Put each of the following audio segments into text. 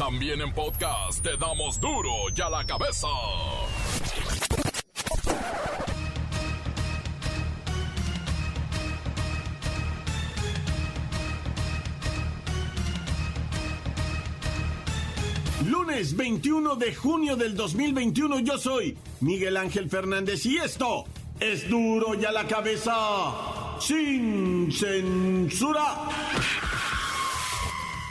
También en podcast te damos duro y a la cabeza. Lunes 21 de junio del 2021 yo soy Miguel Ángel Fernández y esto es duro y a la cabeza sin censura.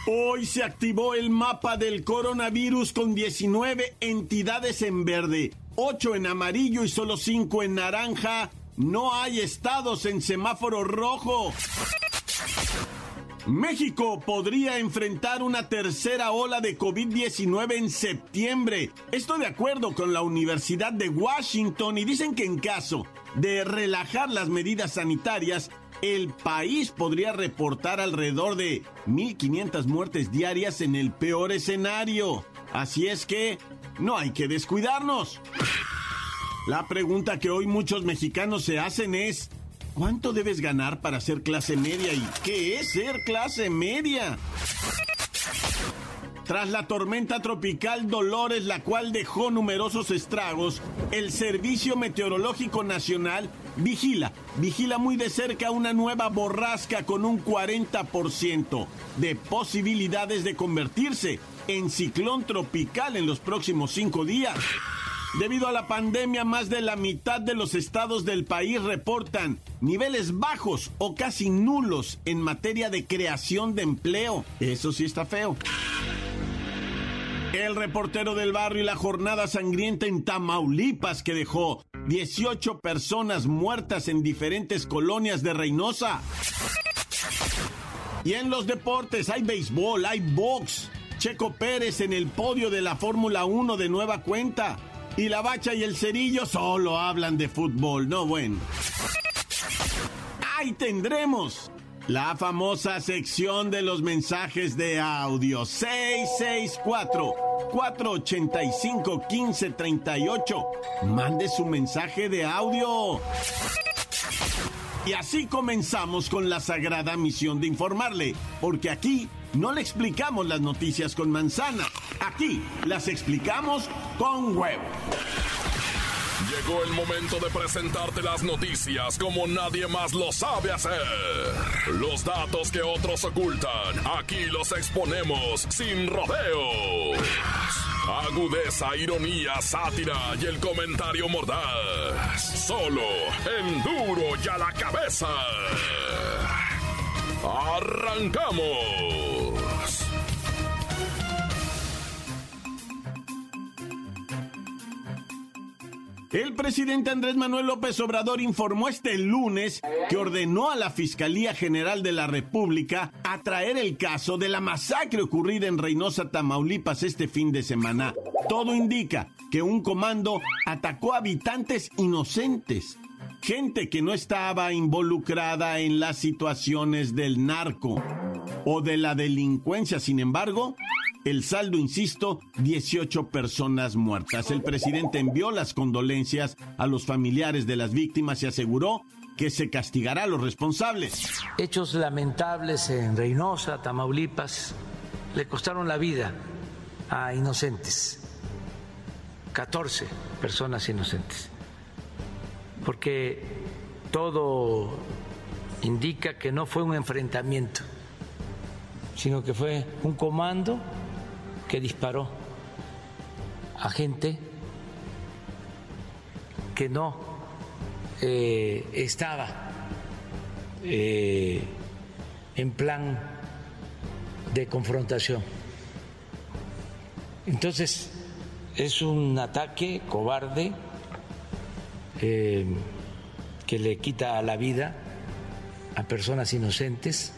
Hoy se activó el mapa del coronavirus con 19 entidades en verde, 8 en amarillo y solo 5 en naranja. No hay estados en semáforo rojo. México podría enfrentar una tercera ola de COVID-19 en septiembre. Esto de acuerdo con la Universidad de Washington y dicen que en caso de relajar las medidas sanitarias, el país podría reportar alrededor de 1.500 muertes diarias en el peor escenario. Así es que no hay que descuidarnos. La pregunta que hoy muchos mexicanos se hacen es, ¿cuánto debes ganar para ser clase media y qué es ser clase media? Tras la tormenta tropical Dolores, la cual dejó numerosos estragos, el Servicio Meteorológico Nacional vigila, vigila muy de cerca una nueva borrasca con un 40% de posibilidades de convertirse en ciclón tropical en los próximos cinco días. Debido a la pandemia, más de la mitad de los estados del país reportan niveles bajos o casi nulos en materia de creación de empleo. Eso sí está feo. El reportero del barrio y la jornada sangrienta en Tamaulipas que dejó 18 personas muertas en diferentes colonias de Reynosa. Y en los deportes hay béisbol, hay box. Checo Pérez en el podio de la Fórmula 1 de nueva cuenta. Y la bacha y el cerillo solo hablan de fútbol, no bueno. Ahí tendremos la famosa sección de los mensajes de audio 664-485-1538. Mande su mensaje de audio. Y así comenzamos con la sagrada misión de informarle, porque aquí no le explicamos las noticias con manzana, aquí las explicamos con huevo. Llegó el momento de presentarte las noticias como nadie más lo sabe hacer. Los datos que otros ocultan, aquí los exponemos sin rodeos. Agudeza, ironía, sátira y el comentario mordaz. Solo en duro y a la cabeza. ¡Arrancamos! El presidente Andrés Manuel López Obrador informó este lunes que ordenó a la Fiscalía General de la República atraer el caso de la masacre ocurrida en Reynosa, Tamaulipas este fin de semana. Todo indica que un comando atacó a habitantes inocentes, gente que no estaba involucrada en las situaciones del narco o de la delincuencia. Sin embargo, el saldo, insisto, 18 personas muertas. El presidente envió las condolencias a los familiares de las víctimas y aseguró que se castigará a los responsables. Hechos lamentables en Reynosa, Tamaulipas, le costaron la vida a inocentes, 14 personas inocentes, porque todo indica que no fue un enfrentamiento, sino que fue un comando que disparó a gente que no eh, estaba eh, en plan de confrontación. Entonces, es un ataque cobarde eh, que le quita la vida a personas inocentes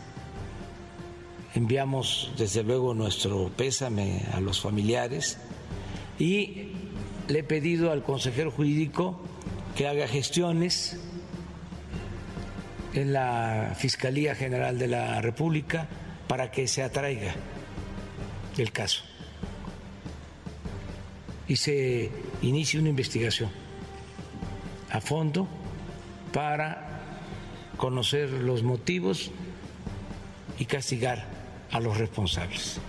Enviamos desde luego nuestro pésame a los familiares y le he pedido al consejero jurídico que haga gestiones en la Fiscalía General de la República para que se atraiga el caso y se inicie una investigación a fondo para conocer los motivos y castigar a los responsables.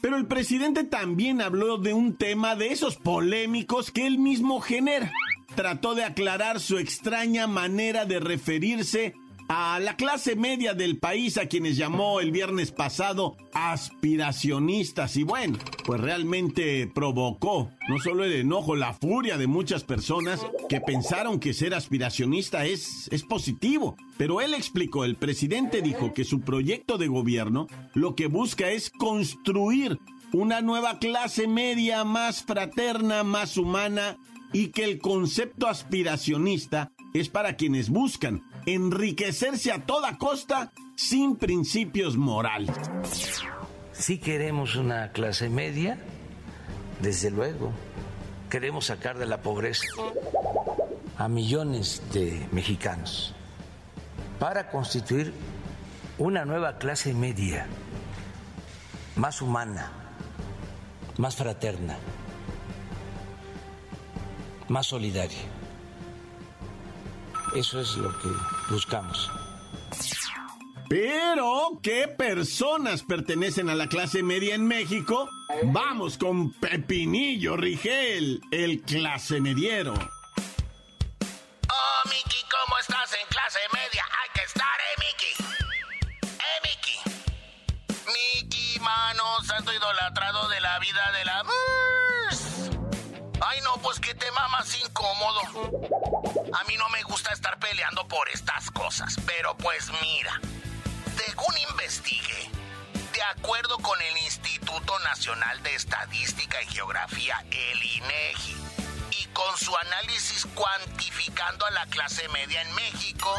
Pero el presidente también habló de un tema de esos polémicos que él mismo genera. Trató de aclarar su extraña manera de referirse a la clase media del país a quienes llamó el viernes pasado aspiracionistas y bueno, pues realmente provocó no solo el enojo, la furia de muchas personas que pensaron que ser aspiracionista es, es positivo. Pero él explicó, el presidente dijo que su proyecto de gobierno lo que busca es construir una nueva clase media más fraterna, más humana y que el concepto aspiracionista es para quienes buscan enriquecerse a toda costa sin principios morales. Si queremos una clase media, desde luego. Queremos sacar de la pobreza a millones de mexicanos para constituir una nueva clase media, más humana, más fraterna, más solidaria. Eso es lo que buscamos. Pero, ¿qué personas pertenecen a la clase media en México? Vamos con Pepinillo Rigel, el clase mediero. Incómodo. A mí no me gusta estar peleando por estas cosas, pero pues mira, según investigué, de acuerdo con el Instituto Nacional de Estadística y Geografía, el INEGI, y con su análisis cuantificando a la clase media en México,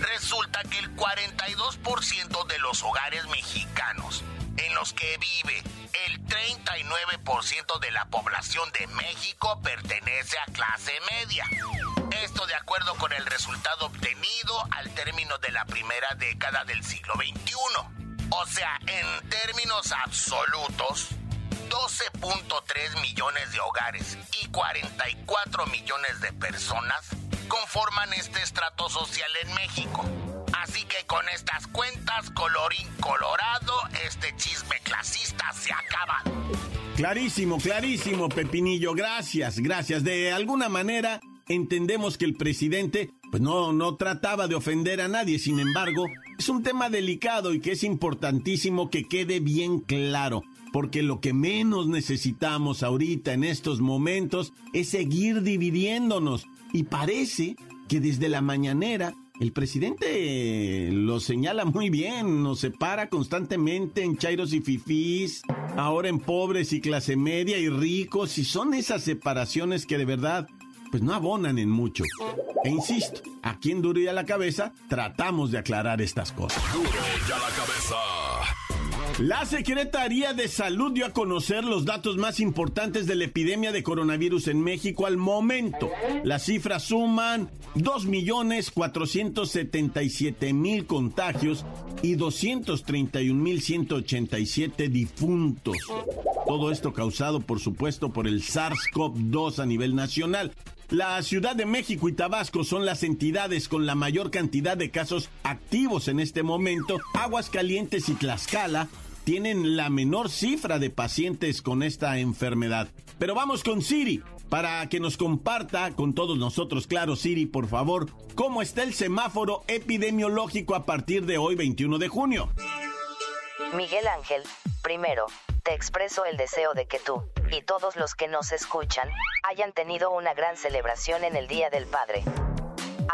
resulta que el 42% de los hogares mexicanos en los que vive el 39% de la población de México pertenece a clase media. Esto de acuerdo con el resultado obtenido al término de la primera década del siglo XXI. O sea, en términos absolutos, 12.3 millones de hogares y 44 millones de personas conforman este estrato social en México. Así que con estas cuentas, colorín colorado, este chisme clasista se acaba. Clarísimo, clarísimo, Pepinillo. Gracias, gracias. De alguna manera entendemos que el presidente pues no, no trataba de ofender a nadie. Sin embargo, es un tema delicado y que es importantísimo que quede bien claro. Porque lo que menos necesitamos ahorita en estos momentos es seguir dividiéndonos. Y parece que desde la mañanera el presidente lo señala muy bien, nos separa constantemente en chairos y fifís, ahora en pobres y clase media y ricos, y son esas separaciones que de verdad pues no abonan en mucho. E insisto, aquí en Duro y a la Cabeza tratamos de aclarar estas cosas. Duro y a la Cabeza. La Secretaría de Salud dio a conocer los datos más importantes de la epidemia de coronavirus en México al momento. Las cifras suman 2.477.000 contagios y 231.187 difuntos. Todo esto causado, por supuesto, por el SARS-CoV-2 a nivel nacional. La Ciudad de México y Tabasco son las entidades con la mayor cantidad de casos activos en este momento. Aguascalientes y Tlaxcala tienen la menor cifra de pacientes con esta enfermedad. Pero vamos con Siri para que nos comparta con todos nosotros, claro, Siri, por favor, cómo está el semáforo epidemiológico a partir de hoy, 21 de junio. Miguel Ángel, primero, te expreso el deseo de que tú, y todos los que nos escuchan, hayan tenido una gran celebración en el Día del Padre.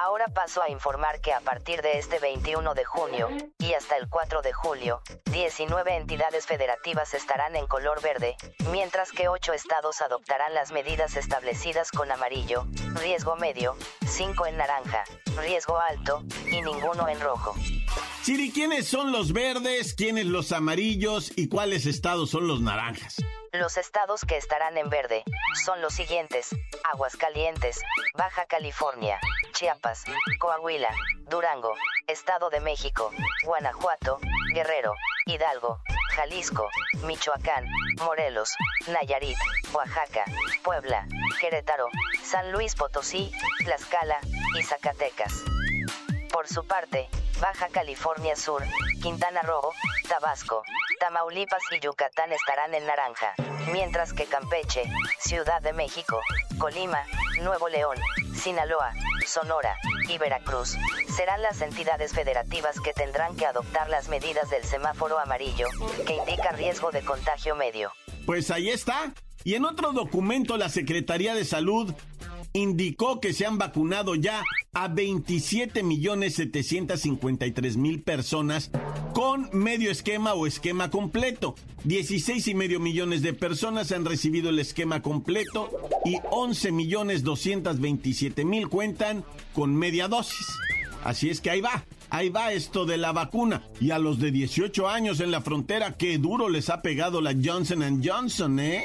Ahora paso a informar que a partir de este 21 de junio, y hasta el 4 de julio, 19 entidades federativas estarán en color verde, mientras que 8 estados adoptarán las medidas establecidas con amarillo, riesgo medio, 5 en naranja, riesgo alto, y ninguno en rojo. Siri, ¿quiénes son los verdes, quiénes los amarillos y cuáles estados son los naranjas? Los estados que estarán en verde son los siguientes: Aguascalientes, Baja California, Chiapas, Coahuila, Durango, Estado de México, Guanajuato, Guerrero, Hidalgo, Jalisco, Michoacán, Morelos, Nayarit, Oaxaca, Puebla, Querétaro, San Luis Potosí, Tlaxcala y Zacatecas. Por su parte, Baja California Sur, Quintana Roo, Tabasco, Tamaulipas y Yucatán estarán en naranja, mientras que Campeche, Ciudad de México, Colima, Nuevo León, Sinaloa, Sonora y Veracruz serán las entidades federativas que tendrán que adoptar las medidas del semáforo amarillo, que indica riesgo de contagio medio. Pues ahí está. Y en otro documento la Secretaría de Salud indicó que se han vacunado ya a 27 millones 753 mil personas con medio esquema o esquema completo. 16 y medio millones de personas han recibido el esquema completo y 11 millones 227 mil cuentan con media dosis. Así es que ahí va. Ahí va esto de la vacuna. Y a los de 18 años en la frontera, qué duro les ha pegado la Johnson Johnson, ¿eh?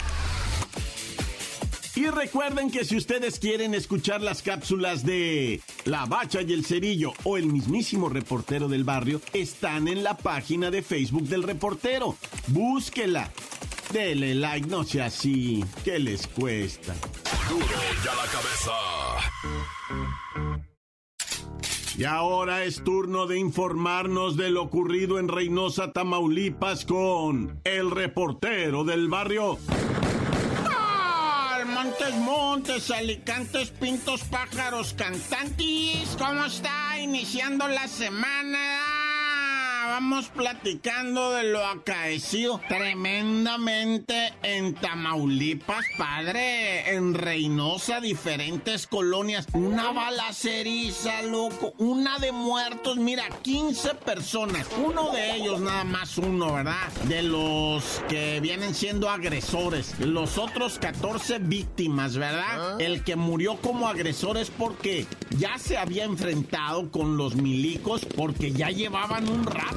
Y recuerden que si ustedes quieren escuchar las cápsulas de La Bacha y el Cerillo o el mismísimo reportero del barrio, están en la página de Facebook del reportero. Búsquela. Dele like, no sea así. ¿Qué les cuesta? Duro y a la cabeza. Y ahora es turno de informarnos de lo ocurrido en Reynosa, Tamaulipas con el reportero del barrio. Montes, Montes, Alicantes, Pintos, Pájaros, Cantantes. ¿Cómo está iniciando la semana? Vamos platicando de lo acaecido tremendamente en Tamaulipas, padre, en Reynosa, diferentes colonias. Una balaceriza, loco, una de muertos, mira, 15 personas. Uno de ellos, nada más uno, ¿verdad? De los que vienen siendo agresores. Los otros 14 víctimas, ¿verdad? Ah. El que murió como agresor es porque ya se había enfrentado con los milicos, porque ya llevaban un rato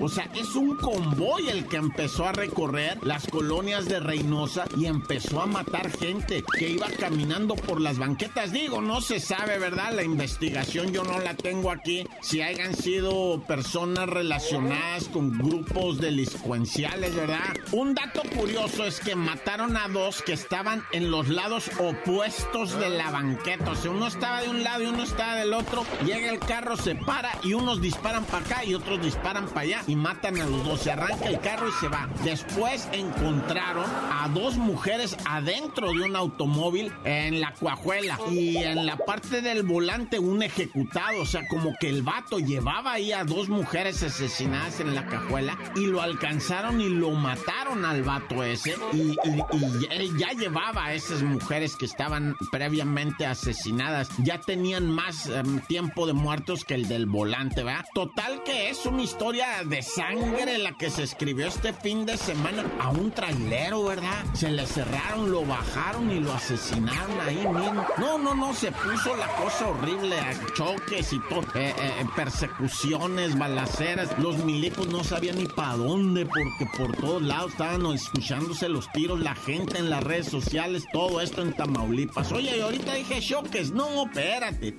o sea, es un convoy el que empezó a recorrer las colonias de Reynosa y empezó a matar gente que iba caminando por las banquetas. Digo, no se sabe, ¿verdad? La investigación yo no la tengo aquí. Si hayan sido personas relacionadas con grupos delincuenciales, ¿verdad? Un dato curioso es que mataron a dos que estaban en los lados opuestos de la banqueta. O sea, uno estaba de un lado y uno estaba del otro. Llega el carro, se para y unos disparan para acá y otros disparan para allá y matan a los dos. Se arranca el carro y se va. Después encontraron a dos mujeres adentro de un automóvil en la cuajuela y en la parte del volante un ejecutado. O sea, como que el vato llevaba ahí a dos mujeres asesinadas en la cajuela y lo alcanzaron y lo mataron al vato ese. Y, él ya llevaba a esas mujeres que estaban previamente asesinadas. Ya tenían más em, tiempo de muertos que el del volante, ¿verdad? Total que es una historia de sangre la que se escribió este fin de semana a un trailero, ¿verdad? Se le cerraron, lo bajaron y lo asesinaron ahí mismo. No, no, no, se puso la cosa horrible, choques y todo, eh, eh, persecuciones, balaceras. Los milicos no sabían ni para dónde porque por todos lados estaban escuchándose los tiros, la gente en las redes sociales, todo esto en Tamaulipas. Oye, ahorita dije choques, no, espérate.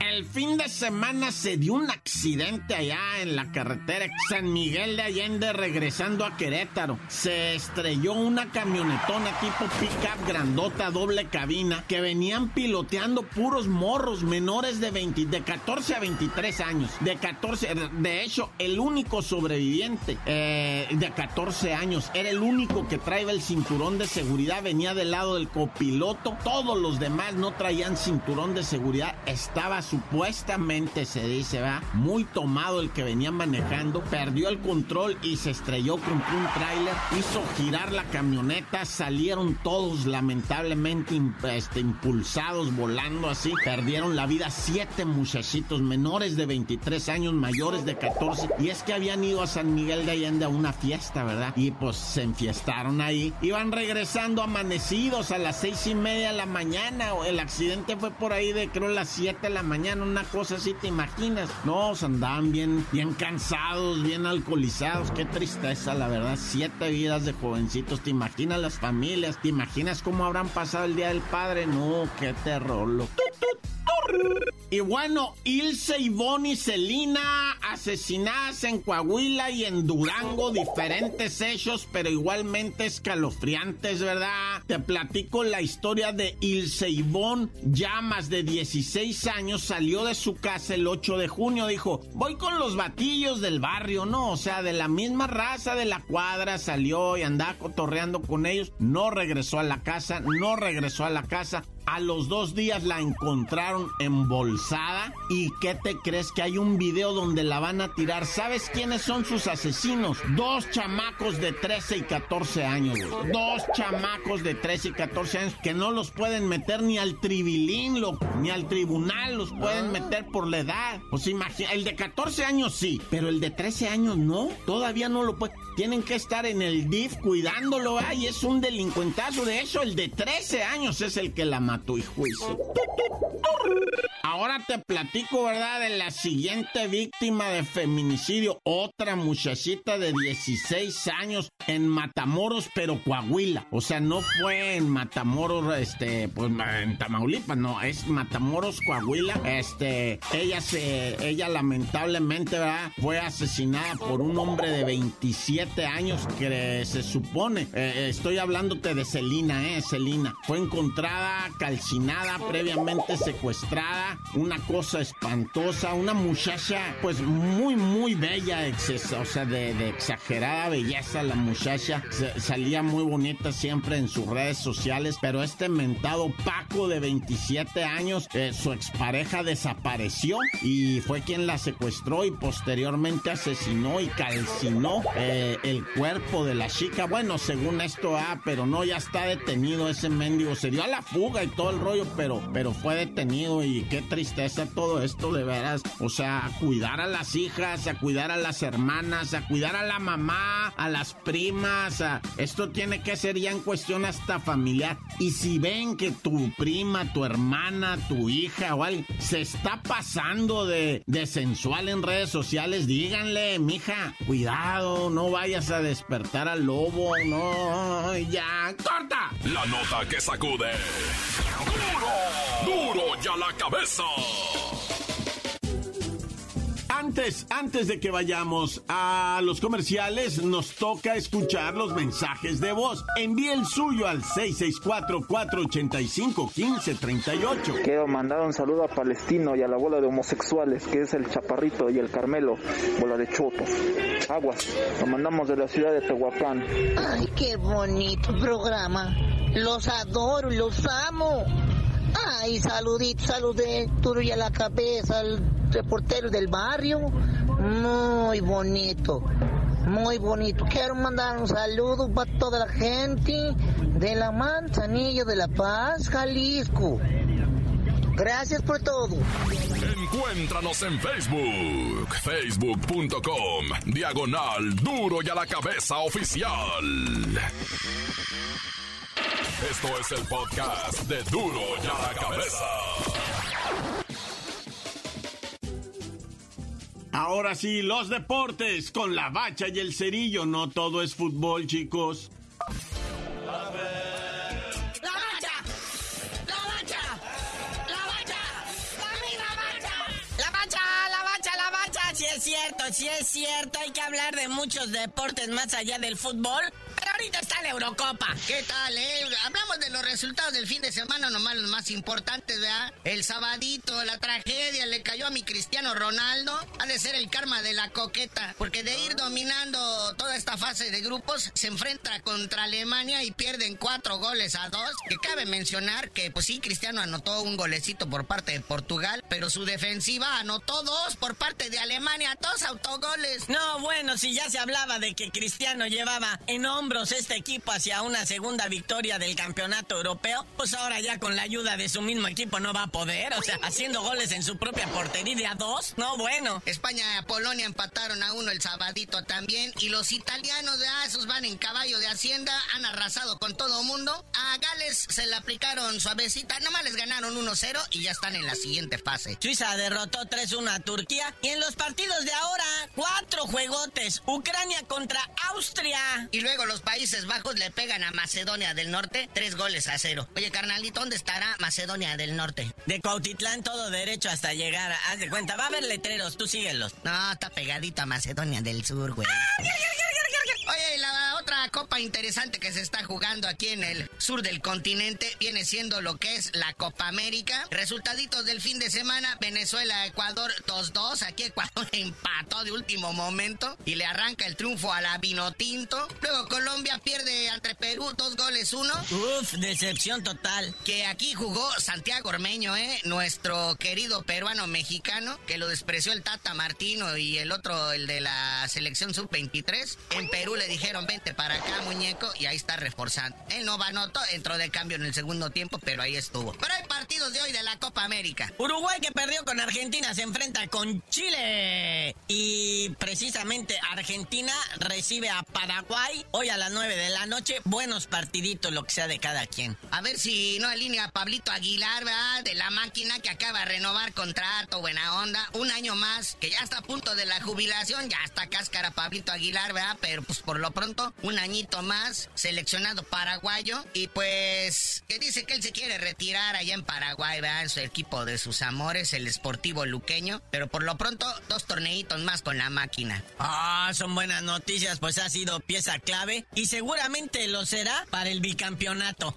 El fin de semana se dio un accidente allá en la carretera San Miguel de Allende regresando a Querétaro. Se estrelló una camionetona tipo pickup grandota doble cabina que venían piloteando puros morros menores de 20, de 14 a 23 años. De 14, de hecho, el único sobreviviente eh, de 14 años era el único que traía el cinturón de seguridad, venía del lado del copiloto. Todos los demás no traían cinturón de seguridad. Estaba supuestamente se dice, va, muy tomado el que venía manejando, perdió el control y se estrelló contra un tráiler, hizo girar la camioneta, salieron todos lamentablemente este, impulsados, volando así, perdieron la vida siete muchachitos menores de 23 años, mayores de 14, y es que habían ido a San Miguel de Allende a una fiesta, ¿verdad? Y pues se enfiestaron ahí, iban regresando amanecidos a las seis y media de la mañana, el accidente fue por ahí de creo las 7 de la mañana, Una cosa así, ¿te imaginas? No, andaban bien, bien cansados, bien alcoholizados. Qué tristeza, la verdad. Siete vidas de jovencitos. ¿Te imaginas las familias? ¿Te imaginas cómo habrán pasado el Día del Padre? No, qué terror. Lo... Y bueno, Ilse, Ivonne y Celina asesinadas en Coahuila y en Durango, diferentes hechos, pero igualmente escalofriantes, ¿verdad? Te platico la historia de Ilse Ivonne, ya más de 16 años, salió de su casa el 8 de junio, dijo, voy con los batillos del barrio, ¿no? O sea, de la misma raza de la cuadra, salió y andaba cotorreando con ellos, no regresó a la casa, no regresó a la casa, a los dos días la encontraron embolsada. ¿Y qué te crees? Que hay un video donde la van a tirar. ¿Sabes quiénes son sus asesinos? Dos chamacos de 13 y 14 años. Dos chamacos de 13 y 14 años que no los pueden meter ni al tribilín, ni al tribunal los pueden ah. meter por la edad. Pues imagina, el de 14 años sí, pero el de 13 años no. Todavía no lo puede. Tienen que estar en el DIF cuidándolo. Ay, es un delincuentazo. De eso, el de 13 años es el que la mató tu hijo Ahora te platico, ¿verdad? De la siguiente víctima de feminicidio. Otra muchachita de 16 años en Matamoros, pero Coahuila. O sea, no fue en Matamoros, este, pues en Tamaulipas, no, es Matamoros, Coahuila. Este, ella se, ella lamentablemente, ¿verdad? Fue asesinada por un hombre de 27 años que se supone, eh, estoy hablándote de Celina, ¿eh? Celina. Fue encontrada calcinada, previamente secuestrada una cosa espantosa, una muchacha pues muy, muy bella, o sea, de, exagerada belleza la muchacha, salía muy bonita siempre en sus redes sociales, pero este mentado Paco de 27 años, eh, su expareja desapareció y fue quien la secuestró y posteriormente asesinó y calcinó eh, el cuerpo de la chica. Bueno, según esto, ah, pero no, ya está detenido ese mendigo, se dio a la fuga y todo el rollo, pero, pero fue detenido y qué tristeza todo esto, de veras. O sea, a cuidar a las hijas, a cuidar a las hermanas, a cuidar a la mamá, a las primas. Esto tiene que ser ya en cuestión hasta familiar. Y si ven que tu prima, tu hermana, tu hija o alguien se está pasando de, de sensual en redes sociales, díganle, mija, cuidado, no vayas a despertar al lobo, no, ya, corta. La nota que sacude. ¡Duro! ya la cabeza! Antes, antes de que vayamos a los comerciales, nos toca escuchar los mensajes de voz. Envíe el suyo al 664-485-1538. Quiero mandar un saludo a Palestino y a la bola de homosexuales, que es el Chaparrito y el Carmelo, bola de chotos. Aguas, lo mandamos de la ciudad de Tehuacán. Ay, qué bonito programa. Los adoro, los amo. Ay, saludito, saludé, duro y a la cabeza al reportero del barrio. Muy bonito, muy bonito. Quiero mandar un saludo para toda la gente de la Manzanilla de la Paz, Jalisco. Gracias por todo. Encuéntranos en Facebook, facebook.com, diagonal duro y a la cabeza oficial. Esto es el podcast de Duro y a la Cabeza. Ahora sí, los deportes con la bacha y el cerillo. No todo es fútbol, chicos. Sí es cierto, sí es cierto, hay que hablar de muchos deportes más allá del fútbol ahorita está Eurocopa. ¿Qué tal, eh? Hablamos de los resultados del fin de semana, nomás los más importantes, ¿verdad? El sabadito, la tragedia, le cayó a mi Cristiano Ronaldo. Ha de ser el karma de la coqueta, porque de ir dominando toda esta fase de grupos, se enfrenta contra Alemania y pierden cuatro goles a dos. Que cabe mencionar que, pues sí, Cristiano anotó un golecito por parte de Portugal, pero su defensiva anotó dos por parte de Alemania, dos autogoles. No, bueno, si ya se hablaba de que Cristiano llevaba en hombros este equipo hacia una segunda victoria del campeonato europeo, pues ahora ya con la ayuda de su mismo equipo no va a poder, o sea, haciendo goles en su propia portería a dos, no bueno. España y Polonia empataron a uno el sabadito también y los italianos, ah, esos van en caballo de Hacienda, han arrasado con todo mundo. A Gales se le aplicaron suavecita, nomás les ganaron 1-0 y ya están en la siguiente fase. Suiza derrotó 3-1 a Turquía y en los partidos de ahora, cuatro juegotes, Ucrania contra Austria. Y luego los Países Bajos le pegan a Macedonia del Norte, tres goles a cero. Oye, carnalito, ¿dónde estará Macedonia del Norte? De Cuautitlán todo derecho hasta llegar, haz de cuenta, va a haber letreros, tú síguelos. No, está pegadito a Macedonia del Sur, güey. Oye, la otra copa interesante que se está jugando aquí en el sur del continente viene siendo lo que es la Copa América. Resultaditos del fin de semana, Venezuela-Ecuador 2-2. Aquí Ecuador empató de último momento y le arranca el triunfo a la Vinotinto. Luego Colombia pierde ante Perú dos goles uno. Uf, decepción total. Que aquí jugó Santiago Ormeño, ¿eh? Nuestro querido peruano mexicano, que lo despreció el Tata Martino y el otro, el de la selección sub-23. En Perú le dijeron, vente para acá, muñeco, y ahí está reforzando. Él no va noto, entró de cambio en el segundo tiempo, pero ahí estuvo. Pero hay partidos de hoy de la Copa América. Uruguay que perdió con Argentina se enfrenta con Chile. Y precisamente Argentina recibe a Paraguay hoy a las 9 de la noche. Buenos partiditos, lo que sea de cada quien. A ver si no alinea a Pablito Aguilar, ¿verdad? De la máquina que acaba de renovar contrato, buena onda. Un año más, que ya está a punto de la jubilación, ya está cáscara Pablito Aguilar, ¿verdad? Pero pues por lo pronto, un añito más, seleccionado paraguayo. Y pues, que dice que él se quiere retirar allá en Paraguay, ¿verdad? En su equipo de sus amores, el Sportivo Luqueño. Pero por lo pronto, dos torneitos más con la máquina. Ah, son buenas noticias, pues ha sido pieza clave y seguramente lo será para el bicampeonato.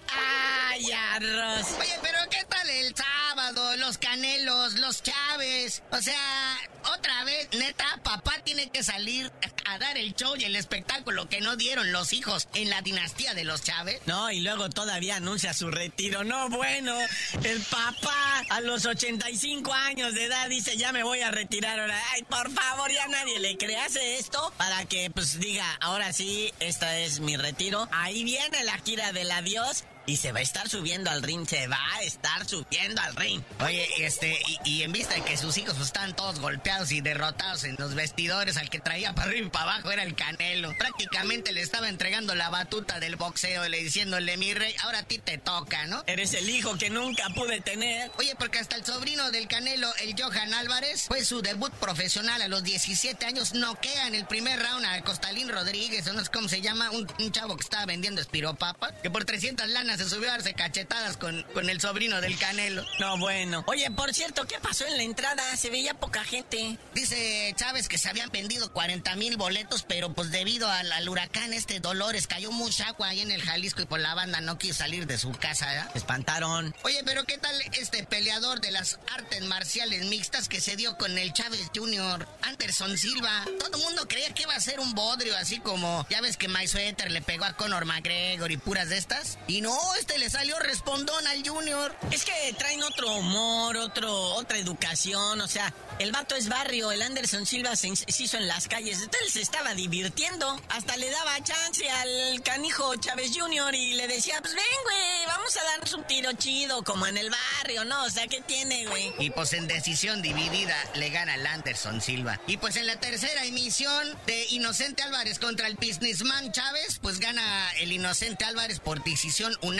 ¡Ay, arroz! Oye, pero ¿qué tal el sábado? Los Canelos, los Chávez. O sea, otra vez, neta, papá tiene que salir a dar el show y el espectáculo que no dieron los hijos en la dinastía de los Chávez. No, y luego todavía anuncia su retiro. No, bueno, el papá a los 85 años de edad dice, ya me voy a retirar ahora. Ay, por favor, ya nadie le crease esto para que pues diga, ahora sí, esta es mi retiro. Ahí viene la gira del adiós y se va a estar subiendo al ring, se va a estar subiendo al ring. Oye, este, y, en vista de que sus hijos están todos golpeados y derrotados en los vestidores, al que traía para arriba y para abajo era el Canelo. Prácticamente le estaba entregando la batuta del boxeo, le diciéndole, mi rey, ahora a ti te toca, ¿no? Eres el hijo que nunca pude tener. Oye, porque hasta el sobrino del Canelo, el Johan Álvarez, fue su debut profesional a los 17 años, noquea en el primer round a Costalín Rodríguez, o no sé cómo se llama, un, un chavo que estaba vendiendo espiropapas, que por 300 lanas se subió a darse cachetadas con, con el sobrino del Canelo. No, bueno. Oye, por cierto, ¿qué pasó en la entrada? Se veía poca gente. Dice Chávez que se habían vendido 40 mil boletos, pero pues debido al, al, huracán este Dolores cayó mucha agua ahí en el Jalisco y por la banda no quiso salir de su casa. ¿eh? Espantaron. Oye, pero ¿qué tal este peleador de las artes marciales mixtas que se dio con el Chávez Jr., Anderson Silva? Todo el mundo creía que iba a ser un bodrio, así como, ya ves que Mike Sweater le pegó a Conor McGregor y puras de estas. Y no, este le salió respondón al Junior. Es que traen otro humor, otro, otra educación, o sea, el vato es barrio, el Anderson Silva se, hizo en las calles, entonces se estaba divirtiendo. Hasta le daba chance al canijo Chávez Jr. y le decía, pues ven, güey, vamos a darnos un tiro chido, como en el barrio, ¿no? O sea, ¿qué tiene, güey? Y pues en decisión dividida le gana el Anderson Silva. Y pues en la tercera emisión de Inocente Álvarez contra el Businessman Chávez, pues gana el Inocente Álvarez por decisión unánime,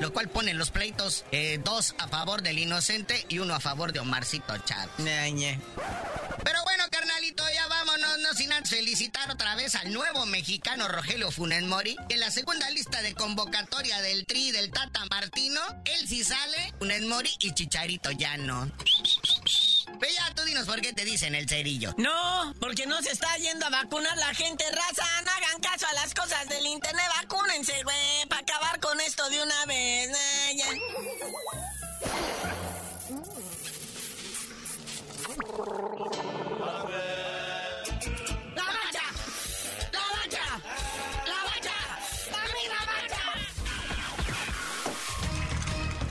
lo cual pone los pleitos eh, dos a favor del Inocente y uno a favor de Omarcito Chávez. Pero bueno, carnalito, ya vámonos, no sin antes felicitar otra vez al nuevo mexicano Rogelio Funes Mori, que en la segunda lista de convocatoria del Tri del Tata Martino, él sí sale, Funes Mori y Chicharito ya no. Pero ya tú dinos por qué te dicen el cerillo. No, porque no se está yendo a vacunar la gente, raza. No hagan caso a las cosas del internet. Vacúnense, güey, para acabar con esto de una vez. Eh, ya.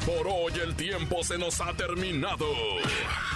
Por hoy el tiempo se nos ha terminado.